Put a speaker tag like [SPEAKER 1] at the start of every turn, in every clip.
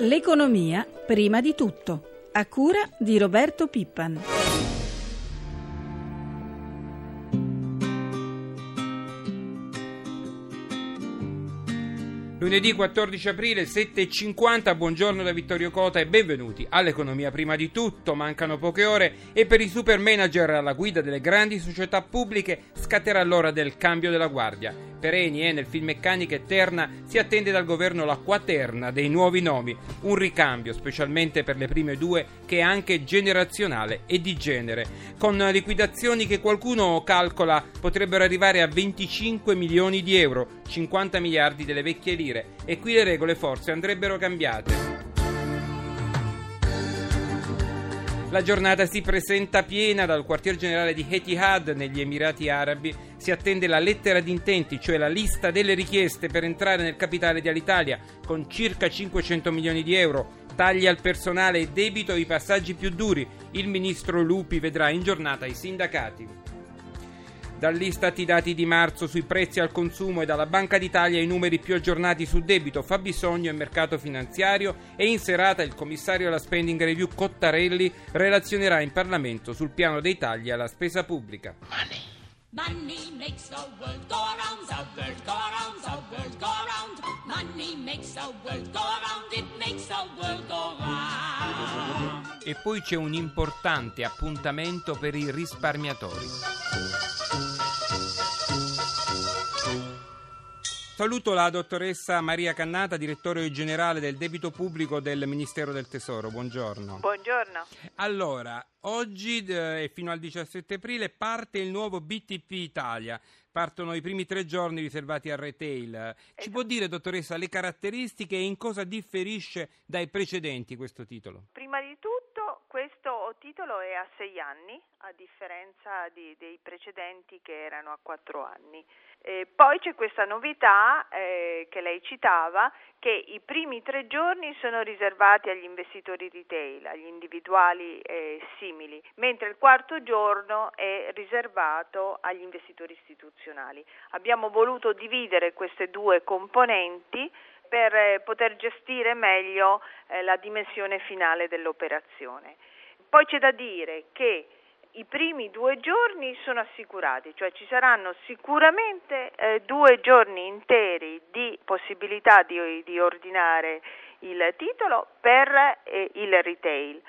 [SPEAKER 1] L'economia prima di tutto, a cura di Roberto Pippan.
[SPEAKER 2] Lunedì 14 aprile 7.50, buongiorno da Vittorio Cota e benvenuti all'economia prima di tutto. Mancano poche ore e per i super manager alla guida delle grandi società pubbliche scatterà l'ora del cambio della guardia. Per Eni e nel film Meccanica e Terna si attende dal governo la quaterna dei nuovi nomi, un ricambio specialmente per le prime due che è anche generazionale e di genere, con liquidazioni che qualcuno calcola potrebbero arrivare a 25 milioni di euro, 50 miliardi delle vecchie lire e qui le regole forse andrebbero cambiate. La giornata si presenta piena dal quartier generale di Etihad negli Emirati Arabi. Si attende la lettera di intenti, cioè la lista delle richieste per entrare nel capitale di Alitalia con circa 500 milioni di euro. Tagli al personale e debito i passaggi più duri. Il ministro Lupi vedrà in giornata i sindacati. Dall'Istat i dati di marzo sui prezzi al consumo e dalla Banca d'Italia i numeri più aggiornati su debito, fabbisogno e mercato finanziario e in serata il commissario alla spending review Cottarelli relazionerà in Parlamento sul piano dei tagli alla spesa pubblica. Money. Money makes the world go around, the world go around, the world go around. Money makes the world go around, it makes the world go round. E poi c'è un importante appuntamento per i risparmiatori. Saluto la dottoressa Maria Cannata, direttore generale del debito pubblico del Ministero del Tesoro. Buongiorno.
[SPEAKER 3] Buongiorno.
[SPEAKER 2] Allora, oggi eh, e fino al 17 aprile parte il nuovo BTP Italia. Partono i primi tre giorni riservati al retail. Ci esatto. può dire, dottoressa, le caratteristiche e in cosa differisce dai precedenti questo titolo?
[SPEAKER 3] Prima di tutto, questo titolo è a sei anni, a differenza di, dei precedenti che erano a quattro anni. Eh, poi c'è questa novità eh, che lei citava, che i primi tre giorni sono riservati agli investitori retail, agli individuali eh, simili, mentre il quarto giorno è riservato agli investitori istituzionali. Abbiamo voluto dividere queste due componenti per eh, poter gestire meglio eh, la dimensione finale dell'operazione. Poi c'è da dire che i primi due giorni sono assicurati, cioè ci saranno sicuramente eh, due giorni interi di possibilità di, di ordinare il titolo per il retail.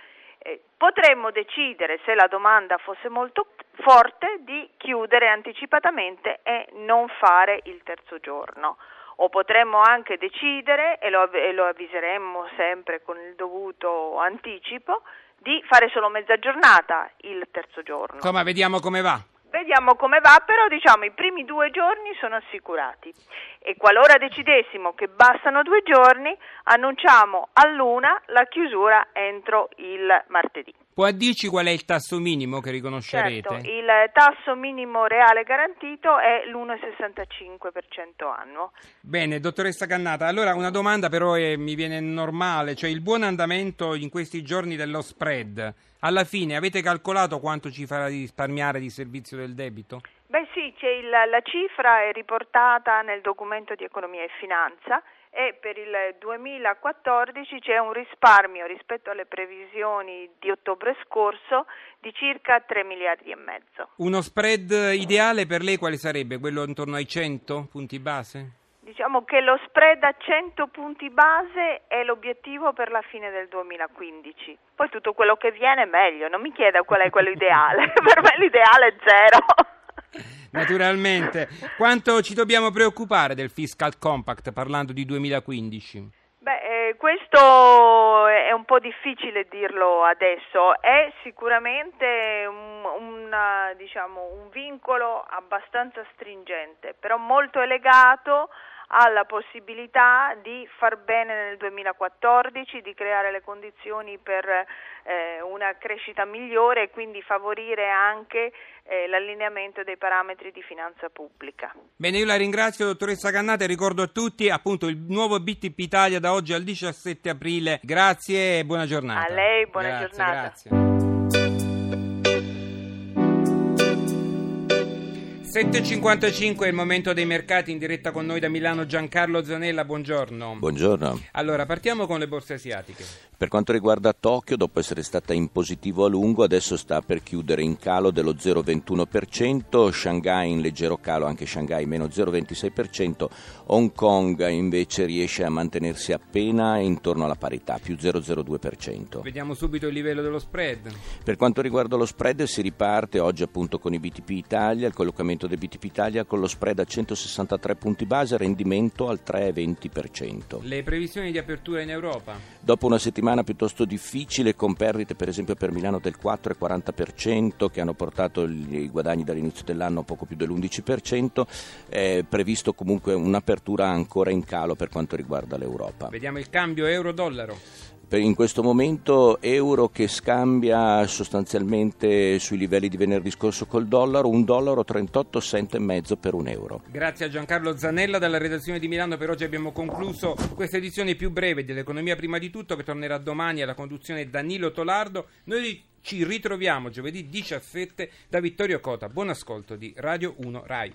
[SPEAKER 3] Potremmo decidere, se la domanda fosse molto forte, di chiudere anticipatamente e non fare il terzo giorno. O potremmo anche decidere, e lo, e lo avviseremmo sempre con il dovuto anticipo, di fare solo mezza giornata il terzo giorno.
[SPEAKER 2] Insomma, vediamo come va.
[SPEAKER 3] Vediamo come va, però diciamo i primi due giorni sono assicurati e qualora decidessimo che bastano due giorni, annunciamo all'una la chiusura entro il martedì.
[SPEAKER 2] Può dirci qual è il tasso minimo che riconoscerete?
[SPEAKER 3] Certo, il tasso minimo reale garantito è l'1,65% annuo.
[SPEAKER 2] Bene, dottoressa Cannata, allora una domanda però è, mi viene normale, cioè il buon andamento in questi giorni dello spread, alla fine avete calcolato quanto ci farà risparmiare di servizio del debito?
[SPEAKER 3] Beh sì, il, la cifra è riportata nel documento di economia e finanza e per il 2014 c'è un risparmio rispetto alle previsioni di ottobre scorso di circa 3 miliardi e mezzo.
[SPEAKER 2] Uno spread ideale per lei quale sarebbe? Quello intorno ai 100 punti base?
[SPEAKER 3] Diciamo che lo spread a 100 punti base è l'obiettivo per la fine del 2015. Poi tutto quello che viene è meglio, non mi chieda qual è quello ideale, per me l'ideale è zero.
[SPEAKER 2] Naturalmente. Quanto ci dobbiamo preoccupare del fiscal compact parlando di 2015?
[SPEAKER 3] Beh, eh, questo è un po' difficile dirlo adesso, è sicuramente un, una, diciamo, un vincolo abbastanza stringente, però molto legato ha la possibilità di far bene nel 2014, di creare le condizioni per eh, una crescita migliore e quindi favorire anche eh, l'allineamento dei parametri di finanza pubblica.
[SPEAKER 2] Bene, io la ringrazio dottoressa Cannata e ricordo a tutti appunto il nuovo BTP Italia da oggi al 17 aprile. Grazie e buona giornata.
[SPEAKER 3] A lei, buona
[SPEAKER 2] grazie,
[SPEAKER 3] giornata.
[SPEAKER 2] Grazie. 7.55 è il momento dei mercati in diretta con noi da Milano Giancarlo Zanella, buongiorno.
[SPEAKER 4] Buongiorno.
[SPEAKER 2] Allora, partiamo con le borse asiatiche.
[SPEAKER 4] Per quanto riguarda Tokyo, dopo essere stata in positivo a lungo, adesso sta per chiudere in calo dello 0,21%, Shanghai in leggero calo, anche Shanghai meno 0,26%, Hong Kong invece riesce a mantenersi appena intorno alla parità, più 0,02%.
[SPEAKER 2] Vediamo subito il livello dello spread.
[SPEAKER 4] Per quanto riguarda lo spread si riparte oggi appunto con i BTP Italia, il collocamento del BTP Italia con lo spread a 163 punti base, rendimento al 3,20%.
[SPEAKER 2] Le previsioni di apertura in Europa?
[SPEAKER 4] Dopo una settimana piuttosto difficile con perdite per esempio per Milano del 4,40% che hanno portato i guadagni dall'inizio dell'anno a poco più dell'11%, è previsto comunque un'apertura ancora in calo per quanto riguarda l'Europa.
[SPEAKER 2] Vediamo il cambio euro-dollaro.
[SPEAKER 4] In questo momento euro che scambia sostanzialmente sui livelli di venerdì scorso col dollaro, un dollaro 38 cent e mezzo per un euro.
[SPEAKER 2] Grazie a Giancarlo Zanella dalla redazione di Milano. Per oggi abbiamo concluso questa edizione più breve dell'economia prima di tutto che tornerà domani alla conduzione Danilo Tolardo. Noi ci ritroviamo giovedì 17 da Vittorio Cota. Buon ascolto di Radio 1 Rai.